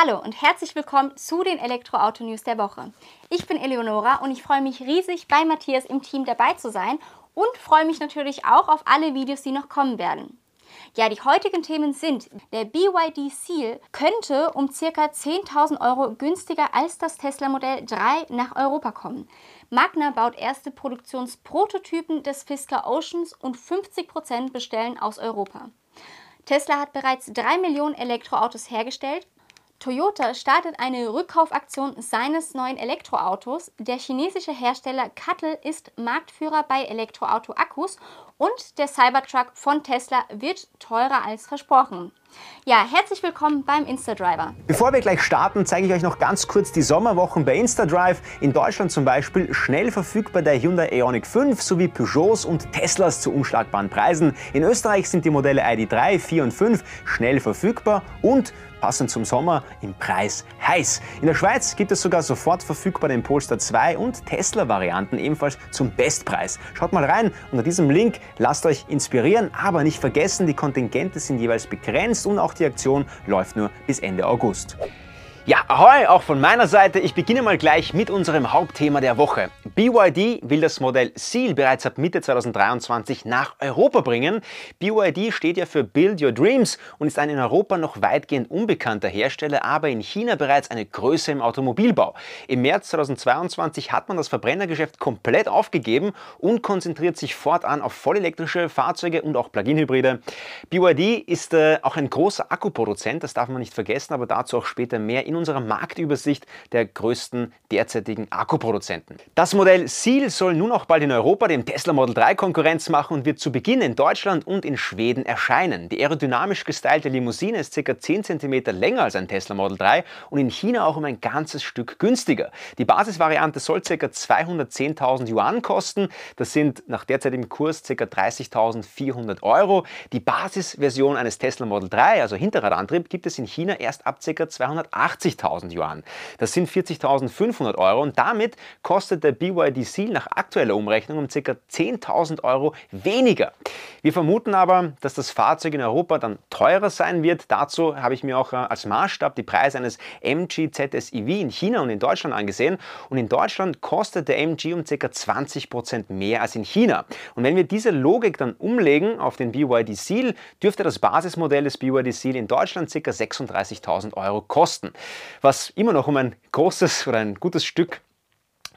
Hallo und herzlich willkommen zu den Elektroauto-News der Woche. Ich bin Eleonora und ich freue mich riesig, bei Matthias im Team dabei zu sein und freue mich natürlich auch auf alle Videos, die noch kommen werden. Ja, die heutigen Themen sind, der BYD Seal könnte um ca. 10.000 Euro günstiger als das Tesla Modell 3 nach Europa kommen. Magna baut erste Produktionsprototypen des Fisker Oceans und 50% bestellen aus Europa. Tesla hat bereits 3 Millionen Elektroautos hergestellt Toyota startet eine Rückkaufaktion seines neuen Elektroautos. Der chinesische Hersteller Cuttle ist Marktführer bei Elektroauto-Akkus und der Cybertruck von Tesla wird teurer als versprochen. Ja, herzlich willkommen beim InstaDriver. Bevor wir gleich starten, zeige ich euch noch ganz kurz die Sommerwochen bei InstaDrive. In Deutschland zum Beispiel schnell verfügbar der Hyundai Ioniq 5 sowie Peugeots und Teslas zu unschlagbaren Preisen. In Österreich sind die Modelle ID3, 4 und 5 schnell verfügbar und passend zum Sommer im Preis heiß. In der Schweiz gibt es sogar sofort verfügbar den Polestar 2 und Tesla-Varianten ebenfalls zum Bestpreis. Schaut mal rein unter diesem Link, lasst euch inspirieren, aber nicht vergessen, die Kontingente sind jeweils begrenzt und auch die Aktion läuft nur bis Ende August. Ja, ahoi, auch von meiner Seite. Ich beginne mal gleich mit unserem Hauptthema der Woche. BYD will das Modell Seal bereits ab Mitte 2023 nach Europa bringen. BYD steht ja für Build Your Dreams und ist ein in Europa noch weitgehend unbekannter Hersteller, aber in China bereits eine Größe im Automobilbau. Im März 2022 hat man das Verbrennergeschäft komplett aufgegeben und konzentriert sich fortan auf vollelektrische Fahrzeuge und auch Plug-in-Hybride. BYD ist äh, auch ein großer Akkuproduzent, das darf man nicht vergessen, aber dazu auch später mehr in unserer Marktübersicht der größten derzeitigen Akkuproduzenten. Das Modell Seal soll nun auch bald in Europa dem Tesla Model 3 Konkurrenz machen und wird zu Beginn in Deutschland und in Schweden erscheinen. Die aerodynamisch gestylte Limousine ist ca. 10 cm länger als ein Tesla Model 3 und in China auch um ein ganzes Stück günstiger. Die Basisvariante soll ca. 210.000 Yuan kosten. Das sind nach derzeitigem Kurs ca. 30.400 Euro. Die Basisversion eines Tesla Model 3, also Hinterradantrieb, gibt es in China erst ab ca. 280 80.000 Yuan. Das sind 40.500 Euro und damit kostet der BYD Seal nach aktueller Umrechnung um ca. 10.000 Euro weniger. Wir vermuten aber, dass das Fahrzeug in Europa dann teurer sein wird. Dazu habe ich mir auch äh, als Maßstab die Preise eines MG ZSEV in China und in Deutschland angesehen. Und in Deutschland kostet der MG um ca. 20% mehr als in China. Und wenn wir diese Logik dann umlegen auf den BYD Seal, dürfte das Basismodell des BYD Seal in Deutschland ca. 36.000 Euro kosten was immer noch um ein großes oder ein gutes Stück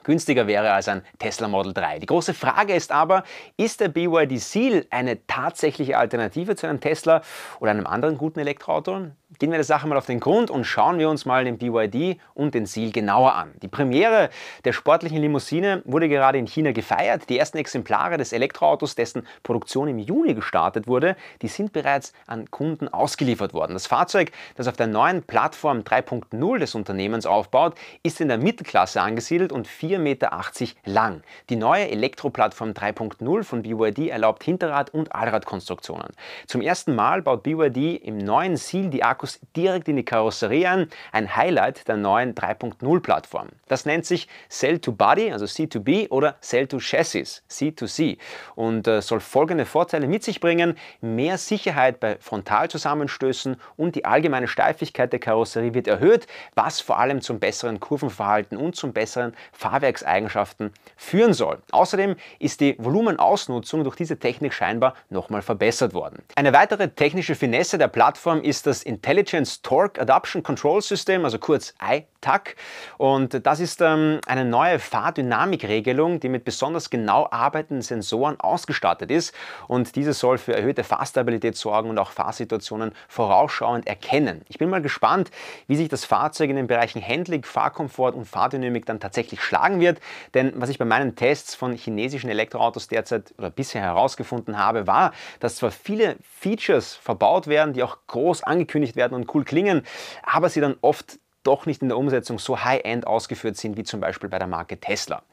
günstiger wäre als ein Tesla Model 3. Die große Frage ist aber, ist der BYD Seal eine tatsächliche Alternative zu einem Tesla oder einem anderen guten Elektroauto? Gehen wir der Sache mal auf den Grund und schauen wir uns mal den BYD und den Seal genauer an. Die Premiere der sportlichen Limousine wurde gerade in China gefeiert. Die ersten Exemplare des Elektroautos, dessen Produktion im Juni gestartet wurde, die sind bereits an Kunden ausgeliefert worden. Das Fahrzeug, das auf der neuen Plattform 3.0 des Unternehmens aufbaut, ist in der Mittelklasse angesiedelt und 4,80 Meter lang. Die neue Elektroplattform 3.0 von BYD erlaubt Hinterrad- und Allradkonstruktionen. Zum ersten Mal baut BYD im neuen Seal die Akkus direkt in die Karosserie ein, ein Highlight der neuen 3.0 Plattform. Das nennt sich Cell to Body, also C2B oder Cell to Chassis, C2C und äh, soll folgende Vorteile mit sich bringen: mehr Sicherheit bei Frontalzusammenstößen und die allgemeine Steifigkeit der Karosserie wird erhöht, was vor allem zum besseren Kurvenverhalten und zum besseren Fahrwerkseigenschaften führen soll. Außerdem ist die Volumenausnutzung durch diese Technik scheinbar nochmal verbessert worden. Eine weitere technische Finesse der Plattform ist das Intelligence Torque Adaption Control System, also kurz ITAC. Und das ist ähm, eine neue Fahrdynamikregelung, die mit besonders genau arbeitenden Sensoren ausgestattet ist. Und diese soll für erhöhte Fahrstabilität sorgen und auch Fahrsituationen vorausschauend erkennen. Ich bin mal gespannt, wie sich das Fahrzeug in den Bereichen Handling, Fahrkomfort und Fahrdynamik dann tatsächlich schlagen wird. Denn was ich bei meinen Tests von chinesischen Elektroautos derzeit oder bisher herausgefunden habe, war, dass zwar viele Features verbaut werden, die auch groß angekündigt werden und cool klingen, aber sie dann oft doch nicht in der Umsetzung so high-end ausgeführt sind wie zum Beispiel bei der Marke Tesla.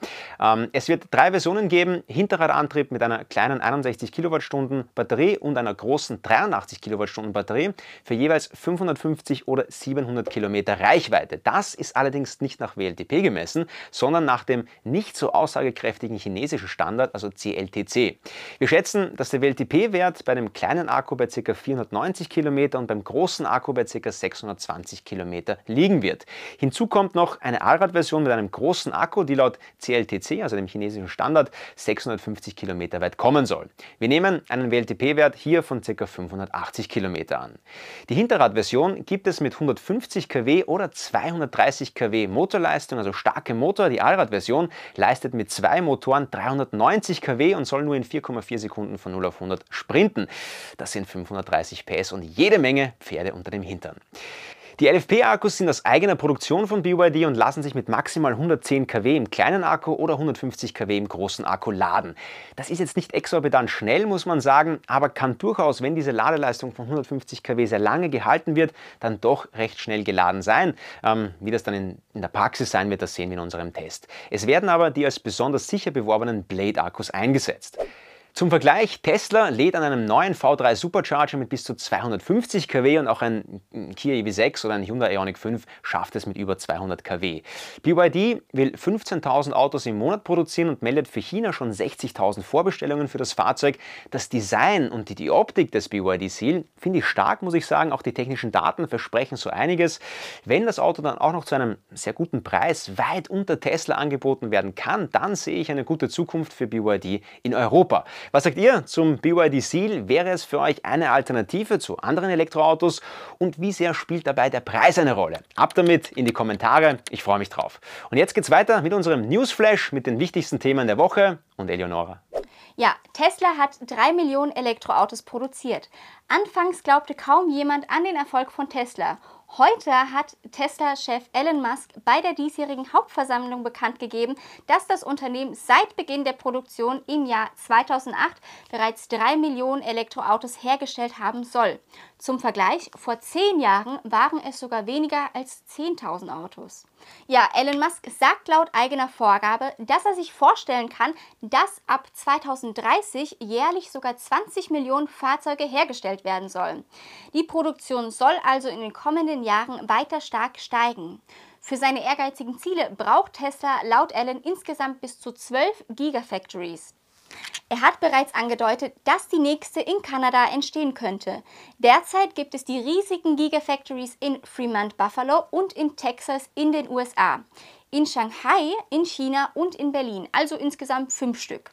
Ähm, es wird drei Versionen geben, Hinterradantrieb mit einer kleinen 61 Kilowattstunden Batterie und einer großen 83 Kilowattstunden Batterie für jeweils 550 oder 700 Kilometer Reichweite. Das ist allerdings nicht nach WLTP gemessen, sondern nach dem nicht so aussagekräftigen chinesischen Standard, also CLTC. Wir schätzen, dass der WLTP-Wert bei einem kleinen Akku bei ca. 490 Kilometer und beim großen Akku bei ca. 620 Kilometer liegen wird. Hinzu kommt noch eine Allradversion mit einem großen Akku, die laut CLTC, also dem chinesischen Standard, 650 Kilometer weit kommen soll. Wir nehmen einen WLTP-Wert hier von ca. 580 Kilometer an. Die Hinterradversion gibt es mit 150 kW oder 230 kW Motorleistung, also starke Motor. Die Allradversion leistet mit zwei Motoren 390 kW und soll nur in 4,4 Sekunden von 0 auf 100 sprinten. Das sind 530 PS und jede Menge Pferde unter dem Hintern. Die LFP-Akkus sind aus eigener Produktion von BYD und lassen sich mit maximal 110 kW im kleinen Akku oder 150 kW im großen Akku laden. Das ist jetzt nicht exorbitant schnell, muss man sagen, aber kann durchaus, wenn diese Ladeleistung von 150 kW sehr lange gehalten wird, dann doch recht schnell geladen sein. Ähm, wie das dann in, in der Praxis sein wird, das sehen wir in unserem Test. Es werden aber die als besonders sicher beworbenen Blade-Akkus eingesetzt. Zum Vergleich, Tesla lädt an einem neuen V3 Supercharger mit bis zu 250 kW und auch ein Kia EV6 oder ein Hyundai Ioniq 5 schafft es mit über 200 kW. BYD will 15.000 Autos im Monat produzieren und meldet für China schon 60.000 Vorbestellungen für das Fahrzeug. Das Design und die, Optik des BYD Seal finde ich stark, muss ich sagen. Auch die technischen Daten versprechen so einiges. Wenn das Auto dann auch noch zu einem sehr guten Preis weit unter Tesla angeboten werden kann, dann sehe ich eine gute Zukunft für BYD in Europa. Was sagt ihr zum BYD Seal? Wäre es für euch eine Alternative zu anderen Elektroautos? Und wie sehr spielt dabei der Preis eine Rolle? Ab damit in die Kommentare, ich freue mich drauf. Und jetzt geht's weiter mit unserem Newsflash mit den wichtigsten Themen der Woche und Eleonora. Ja, Tesla hat drei Millionen Elektroautos produziert. Anfangs glaubte kaum jemand an den Erfolg von Tesla. Heute hat Tesla-Chef Elon Musk bei der diesjährigen Hauptversammlung bekannt gegeben, dass das Unternehmen seit Beginn der Produktion im Jahr 2008 bereits drei Millionen Elektroautos hergestellt haben soll. Zum Vergleich, vor zehn Jahren waren es sogar weniger als 10.000 Autos. Ja, Elon Musk sagt laut eigener Vorgabe, dass er sich vorstellen kann, dass ab 2030 jährlich sogar 20 Millionen Fahrzeuge hergestellt werden sollen. Die Produktion soll also in den kommenden Jahren weiter stark steigen. Für seine ehrgeizigen Ziele braucht Tesla laut Elon insgesamt bis zu 12 Gigafactories. Er hat bereits angedeutet, dass die nächste in Kanada entstehen könnte. Derzeit gibt es die riesigen Gigafactories in Fremont, Buffalo und in Texas in den USA, in Shanghai, in China und in Berlin, also insgesamt fünf Stück.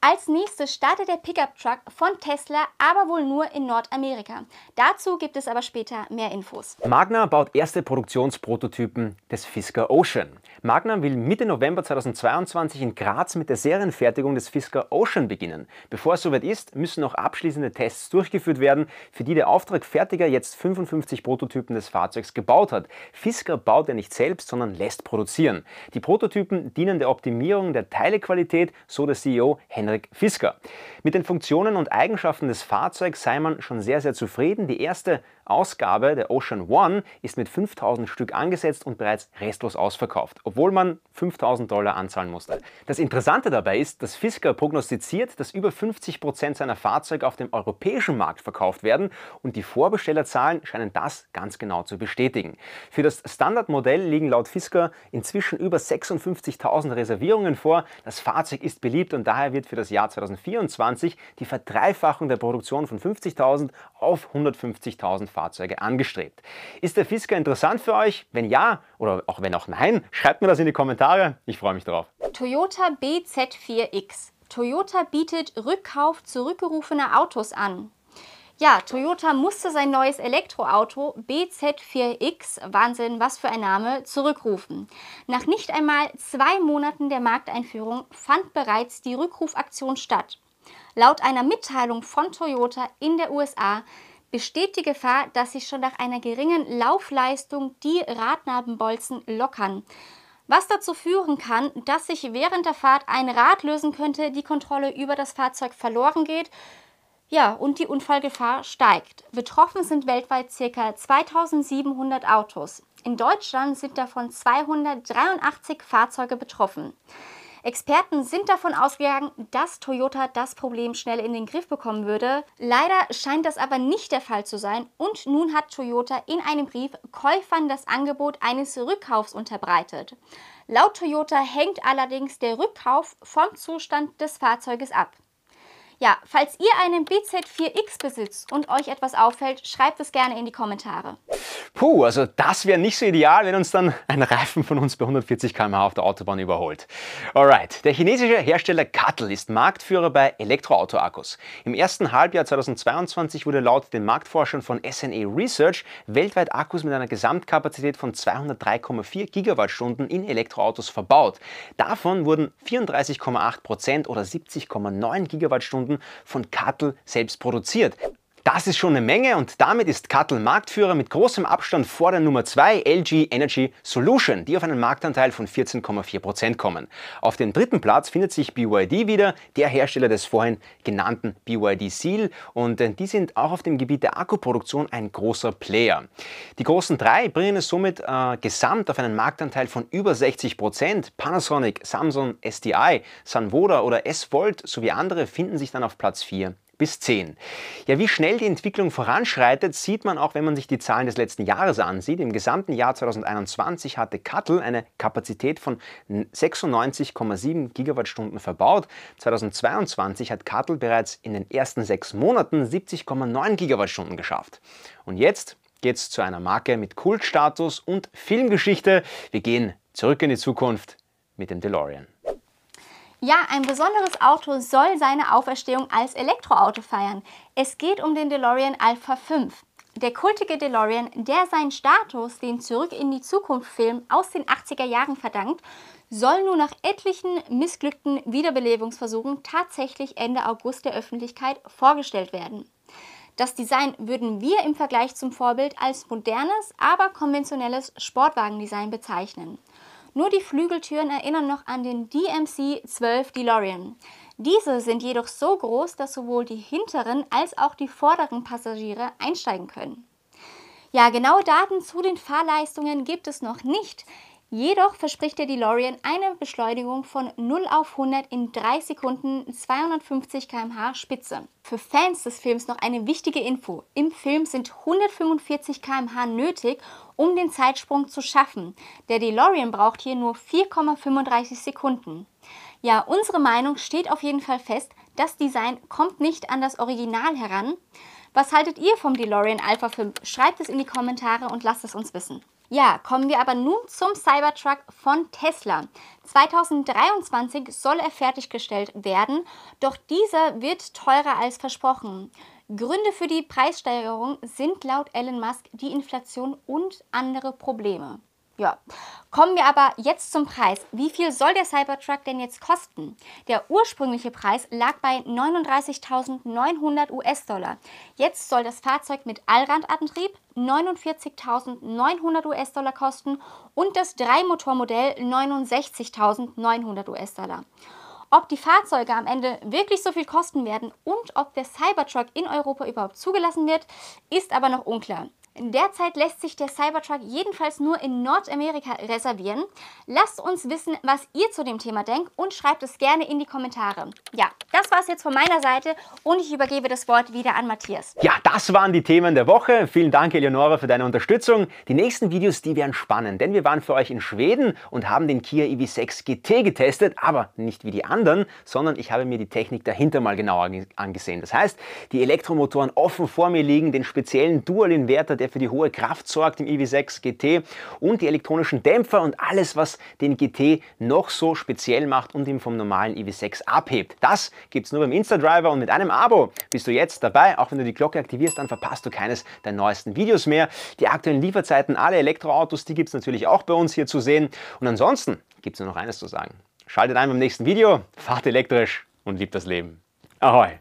Als nächstes startet der Pickup-Truck von Tesla, aber wohl nur in Nordamerika. Dazu gibt es aber später mehr Infos. Magna baut erste Produktionsprototypen des Fisker Ocean. Magna will Mitte November 2022 in Graz mit der Serienfertigung des Fisker Ocean beginnen. Bevor es soweit ist, müssen noch abschließende Tests durchgeführt werden, für die der Auftragfertiger jetzt 55 Prototypen des Fahrzeugs gebaut hat. Fisker baut er nicht selbst, sondern lässt produzieren. Die Prototypen dienen der Optimierung der Teilequalität, so der CEO Henrik Fisker. Mit den Funktionen und Eigenschaften des Fahrzeugs sei man schon sehr, sehr zufrieden. Die erste Ausgabe der Ocean One ist mit 5000 Stück angesetzt und bereits restlos ausverkauft, obwohl man 5000 Dollar anzahlen musste. Das Interessante dabei ist, dass Fisker prognostiziert, dass über 50 Prozent seiner Fahrzeuge auf dem europäischen Markt verkauft werden und die Vorbestellerzahlen scheinen das ganz genau zu bestätigen. Für das Standardmodell liegen laut Fisker inzwischen über 56.000 Reservierungen vor. Das Fahrzeug ist beliebt und daher wird für das Jahr 2024 die Verdreifachung der Produktion von 50.000 auf 150.000 Fahrzeuge angestrebt. Ist der Fisker interessant für euch? Wenn ja oder auch wenn auch nein, schreibt mir das in die Kommentare. Ich freue mich drauf. Toyota BZ4X. Toyota bietet Rückkauf zurückgerufener Autos an. Ja, Toyota musste sein neues Elektroauto BZ4X, Wahnsinn, was für ein Name, zurückrufen. Nach nicht einmal zwei Monaten der Markteinführung fand bereits die Rückrufaktion statt. Laut einer Mitteilung von Toyota in der USA besteht die Gefahr, dass sich schon nach einer geringen Laufleistung die Radnabenbolzen lockern. Was dazu führen kann, dass sich während der Fahrt ein Rad lösen könnte, die Kontrolle über das Fahrzeug verloren geht. Ja, und die Unfallgefahr steigt. Betroffen sind weltweit ca. 2700 Autos. In Deutschland sind davon 283 Fahrzeuge betroffen. Experten sind davon ausgegangen, dass Toyota das Problem schnell in den Griff bekommen würde. Leider scheint das aber nicht der Fall zu sein und nun hat Toyota in einem Brief Käufern das Angebot eines Rückkaufs unterbreitet. Laut Toyota hängt allerdings der Rückkauf vom Zustand des Fahrzeuges ab. Ja, falls ihr einen BZ4X besitzt und euch etwas auffällt, schreibt es gerne in die Kommentare. Puh, also das wäre nicht so ideal, wenn uns dann ein Reifen von uns bei 140 km/h auf der Autobahn überholt. Alright, der chinesische Hersteller Cuttle ist Marktführer bei Elektroauto-Akkus. Im ersten Halbjahr 2022 wurde laut den Marktforschern von SNE Research weltweit Akkus mit einer Gesamtkapazität von 203,4 Gigawattstunden in Elektroautos verbaut. Davon wurden 34,8 Prozent oder 70,9 Gigawattstunden Stunden von Cuttle selbst produziert. Das ist schon eine Menge und damit ist Cuttle Marktführer mit großem Abstand vor der Nummer 2 LG Energy Solution, die auf einen Marktanteil von 14,4% kommen. Auf dem dritten Platz findet sich BYD wieder, der Hersteller des vorhin genannten BYD Seal und äh, die sind auch auf dem Gebiet der Akkuproduktion ein großer Player. Die großen drei bringen es somit äh, gesamt auf einen Marktanteil von über 60%. Panasonic, Samsung, SDI, Sunwoda oder S-Volt sowie andere finden sich dann auf Platz 4 bis 10. Ja, wie schnell die Entwicklung voranschreitet, sieht man auch, wenn man sich die Zahlen des letzten Jahres ansieht. Im gesamten Jahr 2021 hatte Cuttle eine Kapazität von 96,7 Gigawattstunden verbaut. 2022 hat Cuttle bereits in den ersten sechs Monaten 70,9 Gigawattstunden geschafft. Und jetzt geht es zu einer Marke mit Kultstatus und Filmgeschichte. Wir gehen zurück in die Zukunft mit dem DeLorean. Ja, ein besonderes Auto soll seine Auferstehung als Elektroauto feiern. Es geht um den DeLorean Alpha 5. Der kultige DeLorean, der seinen Status den Zurück in die Zukunft Film aus den 80er Jahren verdankt, soll nun nach etlichen missglückten Wiederbelebungsversuchen tatsächlich Ende August der Öffentlichkeit vorgestellt werden. Das Design würden wir im Vergleich zum Vorbild als modernes, aber konventionelles Sportwagendesign bezeichnen. Nur die Flügeltüren erinnern noch an den DMC-12 DeLorean. Diese sind jedoch so groß, dass sowohl die hinteren als auch die vorderen Passagiere einsteigen können. Ja, genaue Daten zu den Fahrleistungen gibt es noch nicht. Jedoch verspricht der DeLorean eine Beschleunigung von 0 auf 100 in 3 Sekunden 250 km/h Spitze. Für Fans des Films noch eine wichtige Info. Im Film sind 145 km/h nötig, um den Zeitsprung zu schaffen. Der DeLorean braucht hier nur 4,35 Sekunden. Ja, unsere Meinung steht auf jeden Fall fest, das Design kommt nicht an das Original heran. Was haltet ihr vom DeLorean Alpha 5? Schreibt es in die Kommentare und lasst es uns wissen. Ja, kommen wir aber nun zum Cybertruck von Tesla. 2023 soll er fertiggestellt werden, doch dieser wird teurer als versprochen. Gründe für die Preissteigerung sind laut Elon Musk die Inflation und andere Probleme. Ja, kommen wir aber jetzt zum Preis. Wie viel soll der Cybertruck denn jetzt kosten? Der ursprüngliche Preis lag bei 39.900 US-Dollar. Jetzt soll das Fahrzeug mit Allradantrieb 49.900 US-Dollar kosten und das Dreimotormodell 69.900 US-Dollar. Ob die Fahrzeuge am Ende wirklich so viel kosten werden und ob der Cybertruck in Europa überhaupt zugelassen wird, ist aber noch unklar. Derzeit lässt sich der Cybertruck jedenfalls nur in Nordamerika reservieren. Lasst uns wissen, was ihr zu dem Thema denkt und schreibt es gerne in die Kommentare. Ja, das war es jetzt von meiner Seite und ich übergebe das Wort wieder an Matthias. Ja, das waren die Themen der Woche. Vielen Dank, Eleonora, für deine Unterstützung. Die nächsten Videos, die werden spannend, denn wir waren für euch in Schweden und haben den Kia EV6 GT getestet, aber nicht wie die anderen, sondern ich habe mir die Technik dahinter mal genauer angesehen. Das heißt, die Elektromotoren offen vor mir liegen, den speziellen Dual-Inverter, der für die hohe Kraft sorgt im EV6 GT und die elektronischen Dämpfer und alles, was den GT noch so speziell macht und ihn vom normalen EV6 abhebt. Das gibt es nur beim Insta-Driver und mit einem Abo bist du jetzt dabei. Auch wenn du die Glocke aktivierst, dann verpasst du keines der neuesten Videos mehr. Die aktuellen Lieferzeiten, alle Elektroautos, die gibt es natürlich auch bei uns hier zu sehen. Und ansonsten gibt es nur noch eines zu sagen. Schaltet ein beim nächsten Video, fahrt elektrisch und liebt das Leben. Ahoi!